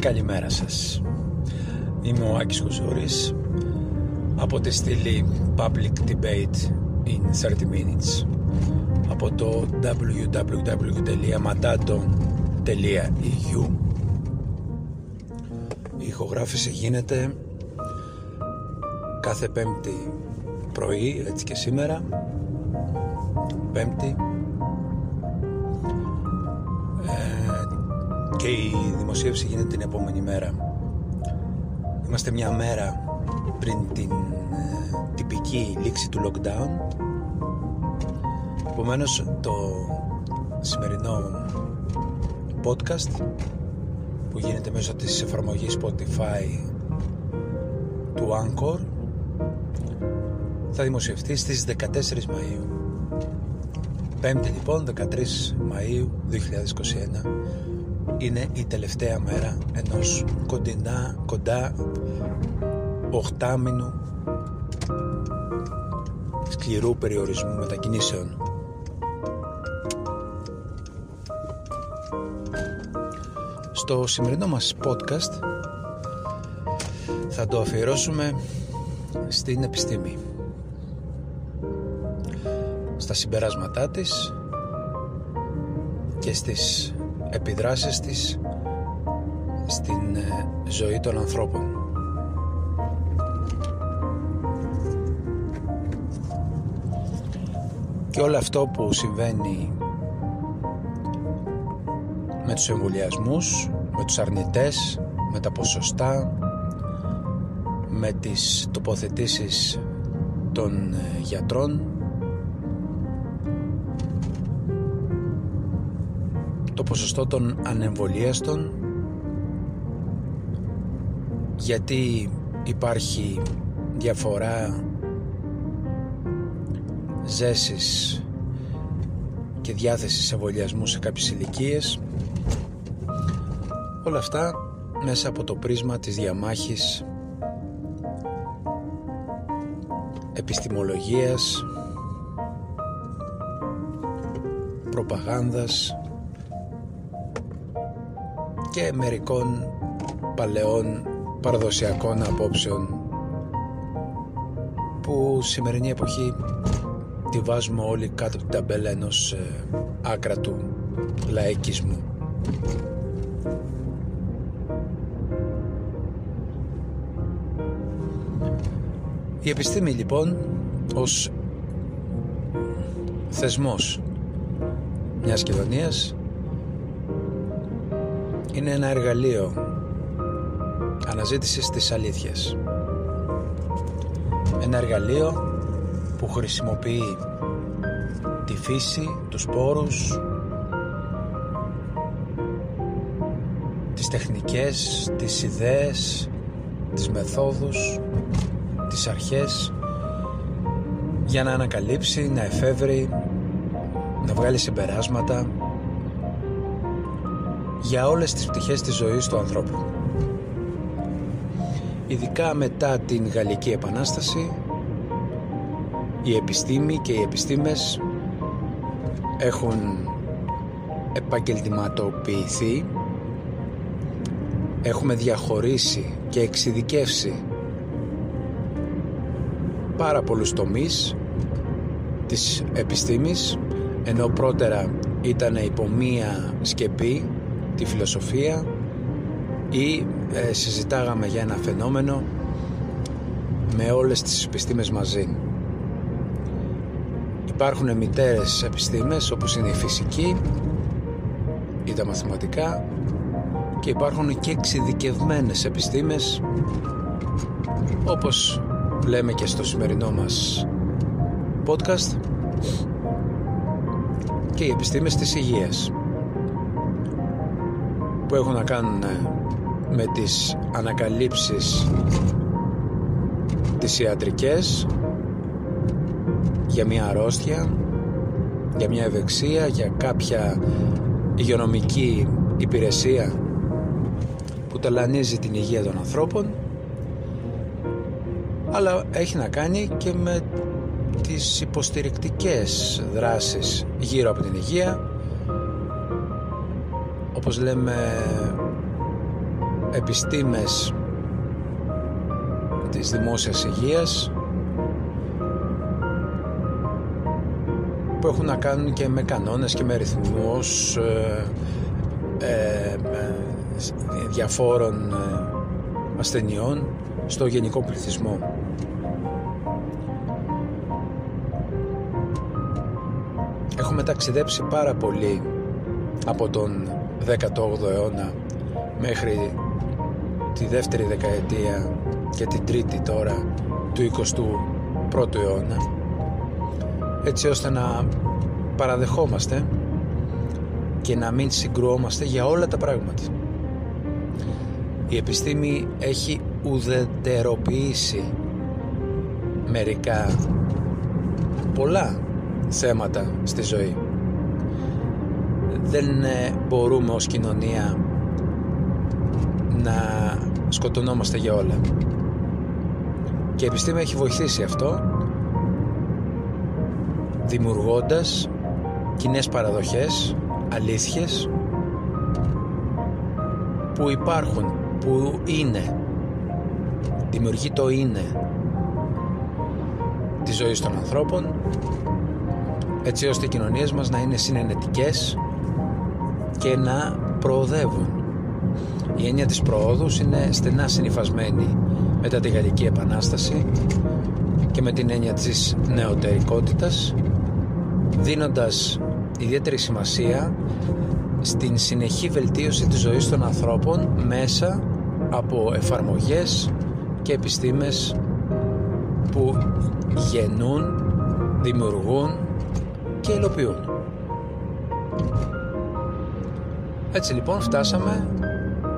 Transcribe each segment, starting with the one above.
Καλημέρα σας. Είμαι ο Άκης Κουζούρης από τη στήλη Public Debate in 30 Minutes. Από το www.mandato.eu Η ηχογράφηση γίνεται κάθε πέμπτη πρωί, έτσι και σήμερα. Πέμπτη η δημοσίευση γίνεται την επόμενη μέρα. Είμαστε μια μέρα πριν την ε, τυπική λήξη του lockdown. Επομένως το σημερινό podcast που γίνεται μέσω της εφαρμογής Spotify του Anchor θα δημοσιευτεί στις 14 Μαΐου. Πέμπτη λοιπόν 13 Μαΐου 2021 είναι η τελευταία μέρα ενός κοντινά, κοντά οχτάμινου σκληρού περιορισμού μετακινήσεων. Στο σημερινό μας podcast θα το αφιερώσουμε στην επιστήμη στα συμπεράσματά της και στις επιδράσεις της στην ε, ζωή των ανθρώπων. Και όλο αυτό που συμβαίνει με τους εμβολιασμούς, με τους αρνητές, με τα ποσοστά, με τις τοποθετήσεις των ε, γιατρών το ποσοστό των ανεμβολίαστων γιατί υπάρχει διαφορά ζέσης και διάθεσης εμβολιασμού σε κάποιες ηλικίες. όλα αυτά μέσα από το πρίσμα της διαμάχης επιστημολογίας προπαγάνδας και μερικών παλαιών παραδοσιακών απόψεων που σημερινή εποχή τη βάζουμε όλοι κάτω από την ταμπέλα ενός ε, άκρατου λαϊκισμού. Η επιστήμη λοιπόν ως θεσμός μιας κοινωνίας είναι ένα εργαλείο αναζήτησης της αλήθειας. Ένα εργαλείο που χρησιμοποιεί τη φύση, τους πόρους, τις τεχνικές, τις ιδέες, τις μεθόδους, τις αρχές για να ανακαλύψει, να εφεύρει, να βγάλει συμπεράσματα για όλες τις πτυχές της ζωής του ανθρώπου. Ειδικά μετά την Γαλλική Επανάσταση, η επιστήμη και οι επιστήμες έχουν επαγγελματοποιηθεί, έχουμε διαχωρίσει και εξειδικεύσει πάρα πολλούς τομείς της επιστήμης ενώ πρώτερα ήταν υπό μία σκεπή τη φιλοσοφία ή ε, συζητάγαμε για ένα φαινόμενο με όλες τις επιστήμες μαζί. Υπάρχουν μητέρες επιστήμες όπως είναι η φυσική ή τα μαθηματικά και υπάρχουν και εξειδικευμένες επιστήμες όπως λέμε και στο σημερινό μας podcast και οι επιστήμες της υγείας που έχουν να κάνουν ε, με τις ανακαλύψεις τις ιατρικές για μια αρρώστια για μια ευεξία για κάποια υγειονομική υπηρεσία που ταλανίζει την υγεία των ανθρώπων αλλά έχει να κάνει και με τις υποστηρικτικές δράσεις γύρω από την υγεία όπως λέμε επιστήμες της δημόσιας υγείας που έχουν να κάνουν και με κανόνες και με ρυθμούς ε, ε, διαφόρων ε, ασθενειών στο γενικό πληθυσμό. Έχουμε ταξιδέψει πάρα πολύ από τον 18ο αιώνα μέχρι τη δεύτερη δεκαετία και την τρίτη τώρα του 21ου αιώνα έτσι ώστε να παραδεχόμαστε και να μην συγκρουόμαστε για όλα τα πράγματα. Η επιστήμη έχει ουδετεροποιήσει μερικά πολλά θέματα στη ζωή. Δεν ε, μπορούμε ως κοινωνία να σκοτωνόμαστε για όλα. Και η επιστήμη έχει βοηθήσει αυτό δημιουργώντας κοινές παραδοχές, αλήθειες που υπάρχουν, που είναι δημιουργεί το είναι της ζωής των ανθρώπων έτσι ώστε οι κοινωνίες μας να είναι συνενετικές και να προοδεύουν. Η έννοια της προόδου είναι στενά συνειφασμένη μετά τη Γαλλική Επανάσταση και με την έννοια της νεωτερικότητας δίνοντας ιδιαίτερη σημασία στην συνεχή βελτίωση της ζωής των ανθρώπων μέσα από εφαρμογές και επιστήμες που γεννούν, δημιουργούν και υλοποιούν. Έτσι λοιπόν φτάσαμε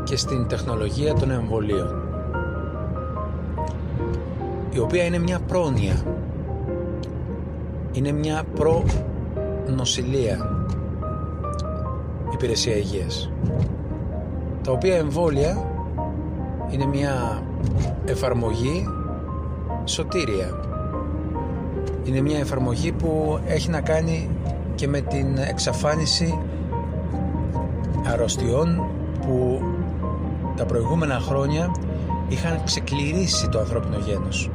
και στην τεχνολογία των εμβολίων η οποία είναι μια πρόνοια είναι μια προνοσηλεία υπηρεσία υγείας τα οποία εμβόλια είναι μια εφαρμογή σωτήρια. Είναι μια εφαρμογή που έχει να κάνει και με την εξαφάνιση αρρωστιών που τα προηγούμενα χρόνια είχαν ξεκληρίσει το ανθρώπινο γένος.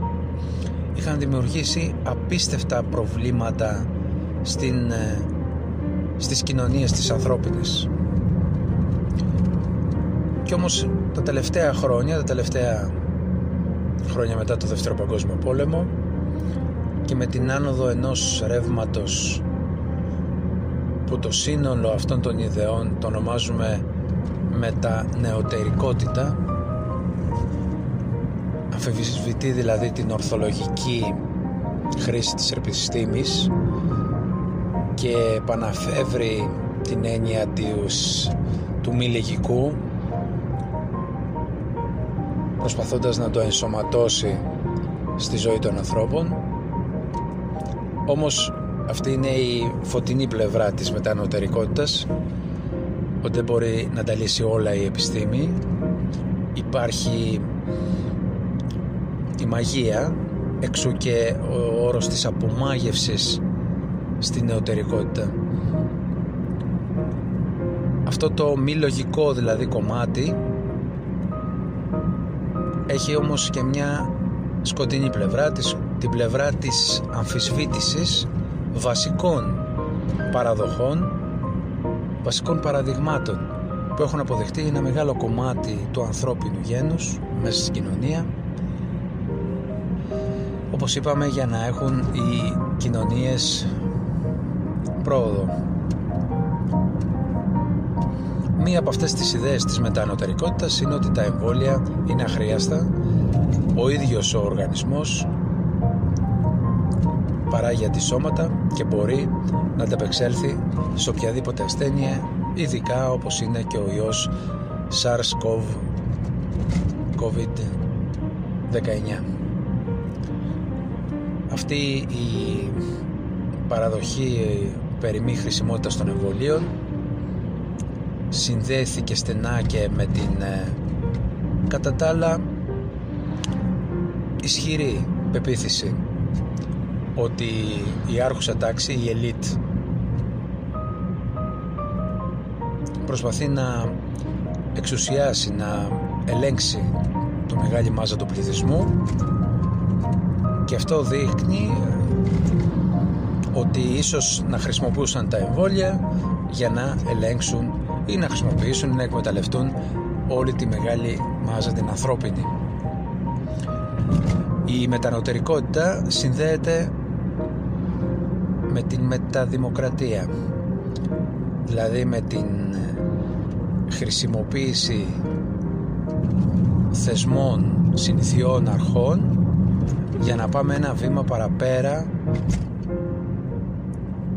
Είχαν δημιουργήσει απίστευτα προβλήματα στην, ε, στις κοινωνίες της ανθρώπινες και όμως τα τελευταία χρόνια τα τελευταία χρόνια μετά το Δεύτερο Παγκόσμιο Πόλεμο και με την άνοδο ενός ρεύματος που το σύνολο αυτών των ιδεών το ονομάζουμε μετανεωτερικότητα. Αφιβητεί δηλαδή την ορθολογική χρήση της επιστήμης και επαναφεύρει την έννοια της, του μη λογικού προσπαθώντας να το ενσωματώσει στη ζωή των ανθρώπων. Όμως αυτή είναι η φωτεινή πλευρά της μετανοτερικότητας ότι δεν μπορεί να τα λύσει όλα η επιστήμη. Υπάρχει η μαγεία εξού και ο όρος της απομάγευσης στην νεωτερικότητα. Αυτό το μη λογικό δηλαδή κομμάτι έχει όμως και μια σκοτεινή πλευρά της, την πλευρά της αμφισβήτησης βασικών παραδοχών βασικών παραδειγμάτων που έχουν αποδεχτεί ένα μεγάλο κομμάτι του ανθρώπινου γένους μέσα στην κοινωνία όπως είπαμε για να έχουν οι κοινωνίες πρόοδο. Μία από αυτές τις ιδέες της μετανοτερικότητας είναι ότι τα εμβόλια είναι αχρίαστα. Ο ίδιος ο οργανισμός παράγει αντισώματα και μπορεί να ανταπεξέλθει σε οποιαδήποτε ασθένεια ειδικά όπως είναι και ο ιός SARS-CoV-19 αυτή η παραδοχή περί μη χρησιμότητας των εμβολίων συνδέθηκε στενά και με την ε, κατά τα άλλα ισχυρή πεποίθηση ότι η άρχουσα τάξη, η ελίτ προσπαθεί να εξουσιάσει, να ελέγξει το μεγάλη μάζα του πληθυσμού και αυτό δείχνει ότι ίσως να χρησιμοποιούσαν τα εμβόλια για να ελέγξουν ή να χρησιμοποιήσουν ή να εκμεταλλευτούν όλη τη μεγάλη μάζα την ανθρώπινη. Η μετανοτερικότητα συνδέεται με την μεταδημοκρατία δηλαδή με την χρησιμοποίηση θεσμών, συνηθιών, αρχών για να πάμε ένα βήμα παραπέρα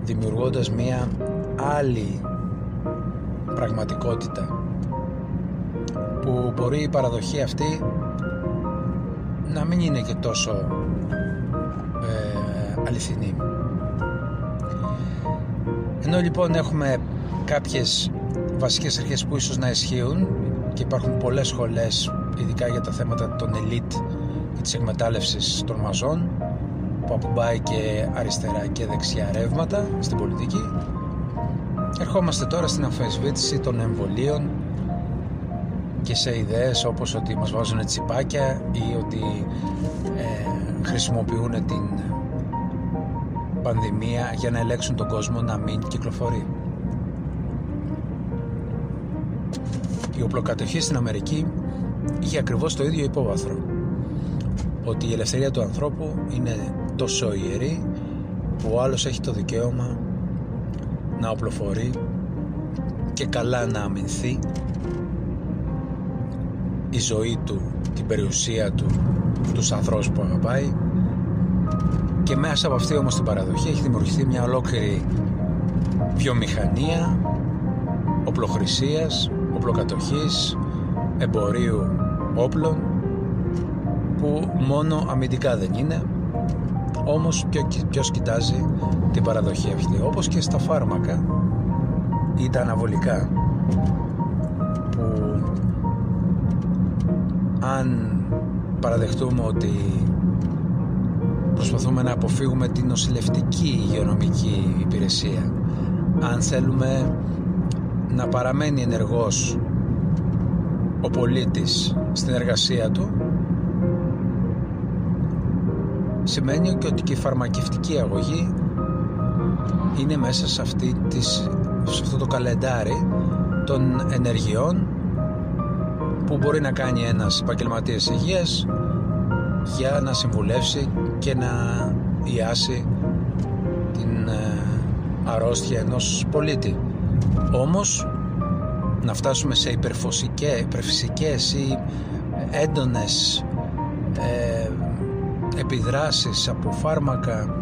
δημιουργώντας μία άλλη πραγματικότητα που μπορεί η παραδοχή αυτή να μην είναι και τόσο ε, αληθινή. Ενώ λοιπόν έχουμε κάποιες βασικές αρχές που ίσως να ισχύουν και υπάρχουν πολλές σχολές ειδικά για τα θέματα των ελίτ και της εκμετάλλευσης των μαζών που ακουμπάει και αριστερά και δεξιά ρεύματα στην πολιτική ερχόμαστε τώρα στην αμφισβήτηση των εμβολίων και σε ιδέες όπως ότι μας βάζουν τσιπάκια ή ότι ε, χρησιμοποιούν την πανδημία για να ελέγξουν τον κόσμο να μην κυκλοφορεί. Η οπλοκατοχή στην Αμερική είχε ακριβώς το ίδιο υπόβαθρο ότι η ελευθερία του ανθρώπου είναι τόσο ιερή που ο άλλος έχει το δικαίωμα να οπλοφορεί και καλά να αμυνθεί η ζωή του, την περιουσία του, τους ανθρώπους που αγαπάει και μέσα από αυτή όμως την παραδοχή έχει δημιουργηθεί μια ολόκληρη βιομηχανία οπλοχρησίας, οπλοκατοχής, εμπορίου όπλων που μόνο αμυντικά δεν είναι όμως ποιος κοιτάζει την παραδοχή αυτή. Όπως και στα φάρμακα ή τα αναβολικά που αν παραδεχτούμε ότι προσπαθούμε να αποφύγουμε την νοσηλευτική υγειονομική υπηρεσία. Αν θέλουμε να παραμένει ενεργός ο πολίτης στην εργασία του σημαίνει και ότι και η φαρμακευτική αγωγή είναι μέσα σε, αυτή της, σε αυτό το καλεντάρι των ενεργειών που μπορεί να κάνει ένας επαγγελματίας υγείας για να συμβουλεύσει και να ιάσει την ε, αρρώστια ενός πολίτη. Όμως να φτάσουμε σε υπερφυσικές ή έντονες ε, επιδράσεις από φάρμακα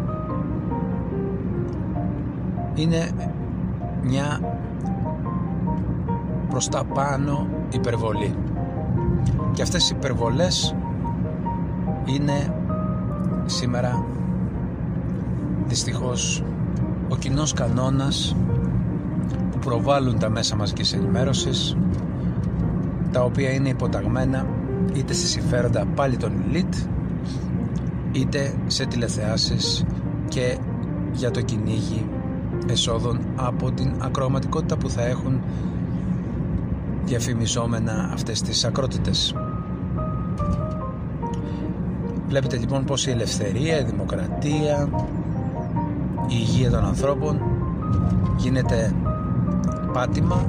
είναι μια προς τα πάνω υπερβολή και αυτές οι υπερβολές είναι σήμερα δυστυχώς ο κοινός κανόνας που προβάλλουν τα μέσα μαζικής ενημέρωσης τα οποία είναι υποταγμένα είτε σε συμφέροντα πάλι των elite είτε σε τηλεθεάσεις και για το κυνήγι εσόδων από την ακροματικότητα που θα έχουν διαφημιζόμενα αυτές τις ακρότητες. Βλέπετε λοιπόν πως η ελευθερία, η δημοκρατία, η υγεία των ανθρώπων γίνεται πάτημα,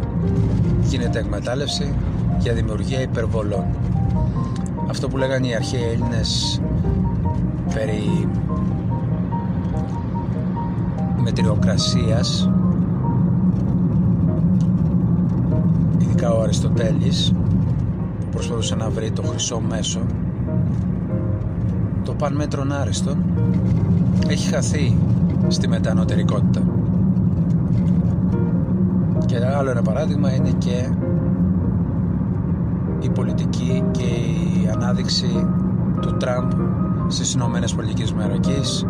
γίνεται εκμετάλλευση για δημιουργία υπερβολών. Αυτό που λέγανε οι αρχαίοι Έλληνες περί μετριοκρασίας ειδικά ο Αριστοτέλης που προσπαθούσε να βρει το χρυσό μέσο το παν μέτρον άριστον έχει χαθεί στη μετανοτερικότητα και άλλο ένα παράδειγμα είναι και η πολιτική και η ανάδειξη του Τραμπ στις Ηνωμένες Πολιτικές Μερικής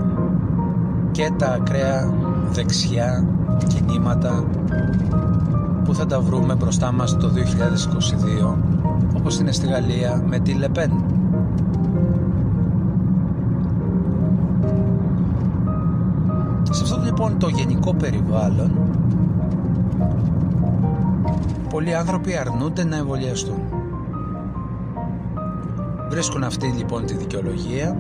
και τα ακραία δεξιά κινήματα που θα τα βρούμε μπροστά μας το 2022 όπως είναι στη Γαλλία με τη Λεπέν. Το γενικό περιβάλλον πολλοί άνθρωποι αρνούνται να εμβολιαστούν Βρίσκουν αυτή λοιπόν τη δικαιολογία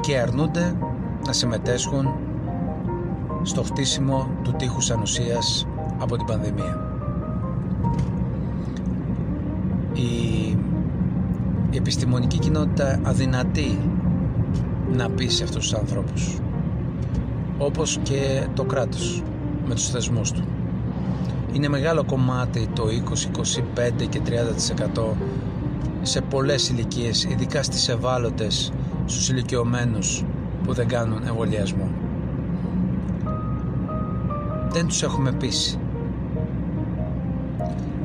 και αρνούνται να συμμετέσχουν στο χτίσιμο του τείχους ανοσίας από την πανδημία. Η, η επιστημονική κοινότητα αδυνατεί να πείσει αυτούς τους ανθρώπους όπως και το κράτος με τους θεσμούς του. Είναι μεγάλο κομμάτι το 20, 25 και 30% σε πολλές ηλικίες, ειδικά στις ευάλωτες, στους ηλικιωμένους που δεν κάνουν εμβολιασμό. Δεν τους έχουμε πείσει.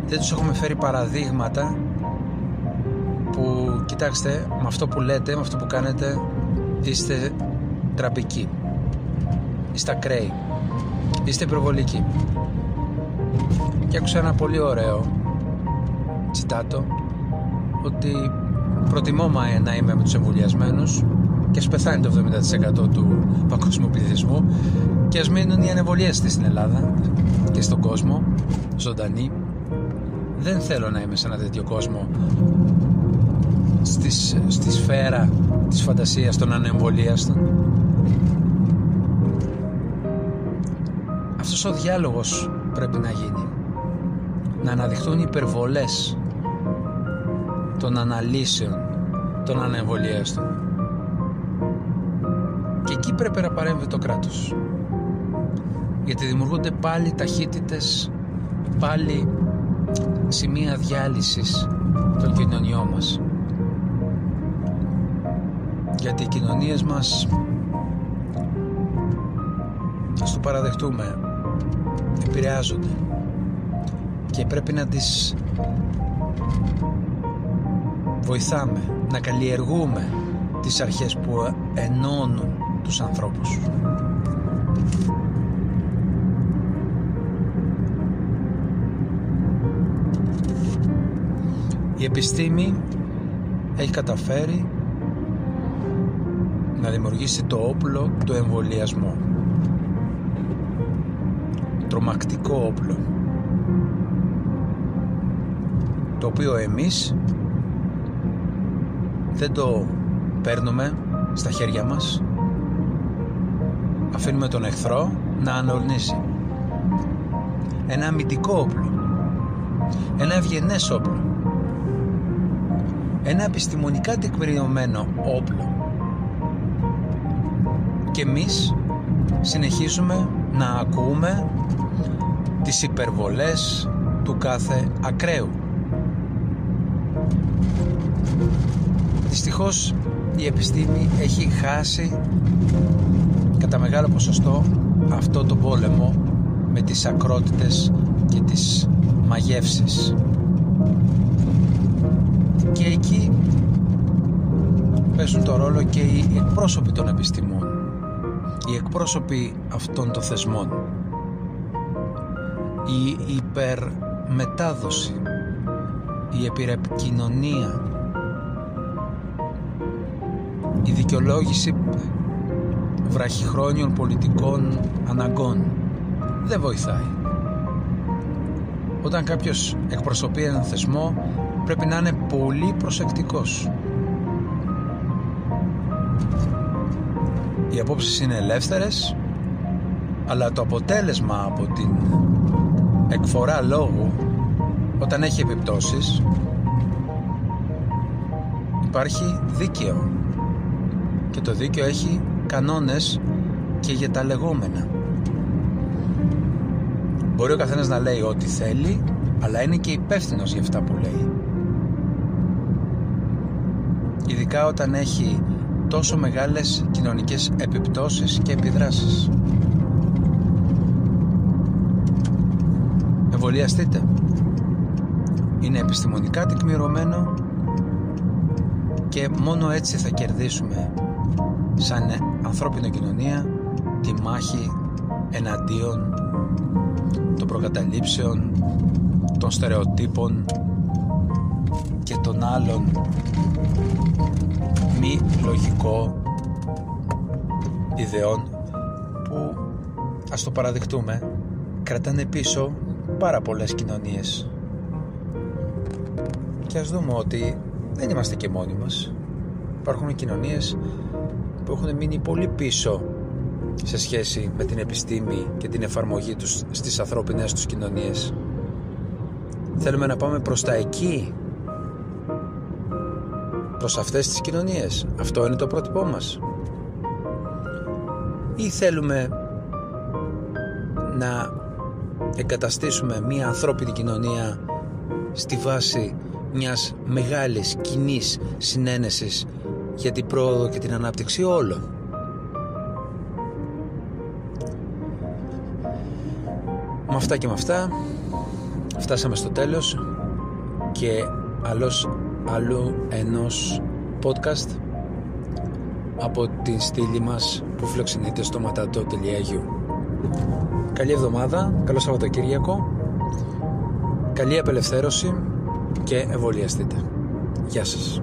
Δεν τους έχουμε φέρει παραδείγματα που, κοιτάξτε, με αυτό που λέτε, με αυτό που κάνετε, είστε τραπικοί. Είστε ακραίοι. Είστε υπερβολικοί. Και άκουσα ένα πολύ ωραίο τσιτάτο ότι προτιμώ να είμαι με τους εμβολιασμένους και ας πεθάνει το 70% του παγκόσμιου πληθυσμού και ας μείνουν οι ανεβολίες στην Ελλάδα και στον κόσμο ζωντανοί δεν θέλω να είμαι σε ένα τέτοιο κόσμο στις, στη σφαίρα της φαντασίας των ανεμβολίαστων. Αυτός ο διάλογος πρέπει να γίνει. Να αναδειχθούν οι υπερβολές των αναλύσεων των ανεμβολίαστων. Και εκεί πρέπει να παρέμβει το κράτος. Γιατί δημιουργούνται πάλι ταχύτητες πάλι σημεία διάλυσης των κοινωνιών μας γιατί οι κοινωνίες μας ας το παραδεχτούμε επηρεάζονται και πρέπει να τις βοηθάμε να καλλιεργούμε τις αρχές που ενώνουν τους ανθρώπους. Η επιστήμη έχει καταφέρει να δημιουργήσει το όπλο του εμβολιασμού. Τρομακτικό όπλο. Το οποίο εμείς δεν το παίρνουμε στα χέρια μας. Αφήνουμε τον εχθρό να ανορνήσει. Ένα αμυντικό όπλο. Ένα ευγενές όπλο. Ένα επιστημονικά τεκμηριωμένο όπλο και εμείς συνεχίζουμε να ακούμε τις υπερβολές του κάθε ακραίου. Δυστυχώς η επιστήμη έχει χάσει κατά μεγάλο ποσοστό αυτό το πόλεμο με τις ακρότητες και τις μαγεύσεις. Και εκεί παίζουν το ρόλο και οι εκπρόσωποι των επιστημών οι εκπρόσωποι αυτών των θεσμών η υπερμετάδοση η επιρρεπικοινωνία η δικαιολόγηση βραχυχρόνιων πολιτικών αναγκών δεν βοηθάει. Όταν κάποιος εκπροσωπεί έναν θεσμό πρέπει να είναι πολύ προσεκτικός. Οι απόψεις είναι ελεύθερες αλλά το αποτέλεσμα από την εκφορά λόγου όταν έχει επιπτώσεις υπάρχει δίκαιο και το δίκαιο έχει κανόνες και για τα λεγόμενα. Μπορεί ο καθένας να λέει ό,τι θέλει, αλλά είναι και υπεύθυνος για αυτά που λέει. Ειδικά όταν έχει τόσο μεγάλες κοινωνικές επιπτώσεις και επιδράσεις. Εμβολιαστείτε. Είναι επιστημονικά τεκμηρωμένο και μόνο έτσι θα κερδίσουμε σαν ανθρώπινη κοινωνία τη μάχη εναντίον των προκαταλήψεων, των στερεοτύπων και των άλλων μη λογικό ιδεών που ας το παραδεικτούμε κρατάνε πίσω πάρα πολλές κοινωνίες και ας δούμε ότι δεν είμαστε και μόνοι μας. Υπάρχουν κοινωνίες που έχουν μείνει πολύ πίσω σε σχέση με την επιστήμη και την εφαρμογή τους στις ανθρώπινες τους κοινωνίες. Θέλουμε να πάμε προς τα εκεί, προς αυτές τις κοινωνίες. Αυτό είναι το πρότυπό μας. Ή θέλουμε να εγκαταστήσουμε μια ανθρώπινη κοινωνία στη βάση μιας μεγάλης κοινή συνένεσης για την πρόοδο και την ανάπτυξη όλων. Με αυτά και με αυτά φτάσαμε στο τέλος και άλλος αλλού ενός podcast από την στήλη μας που φιλοξενείται στο matato.eu Καλή εβδομάδα, καλό Σαββατοκύριακο, καλή απελευθέρωση και εμβολιαστείτε. Γεια σας.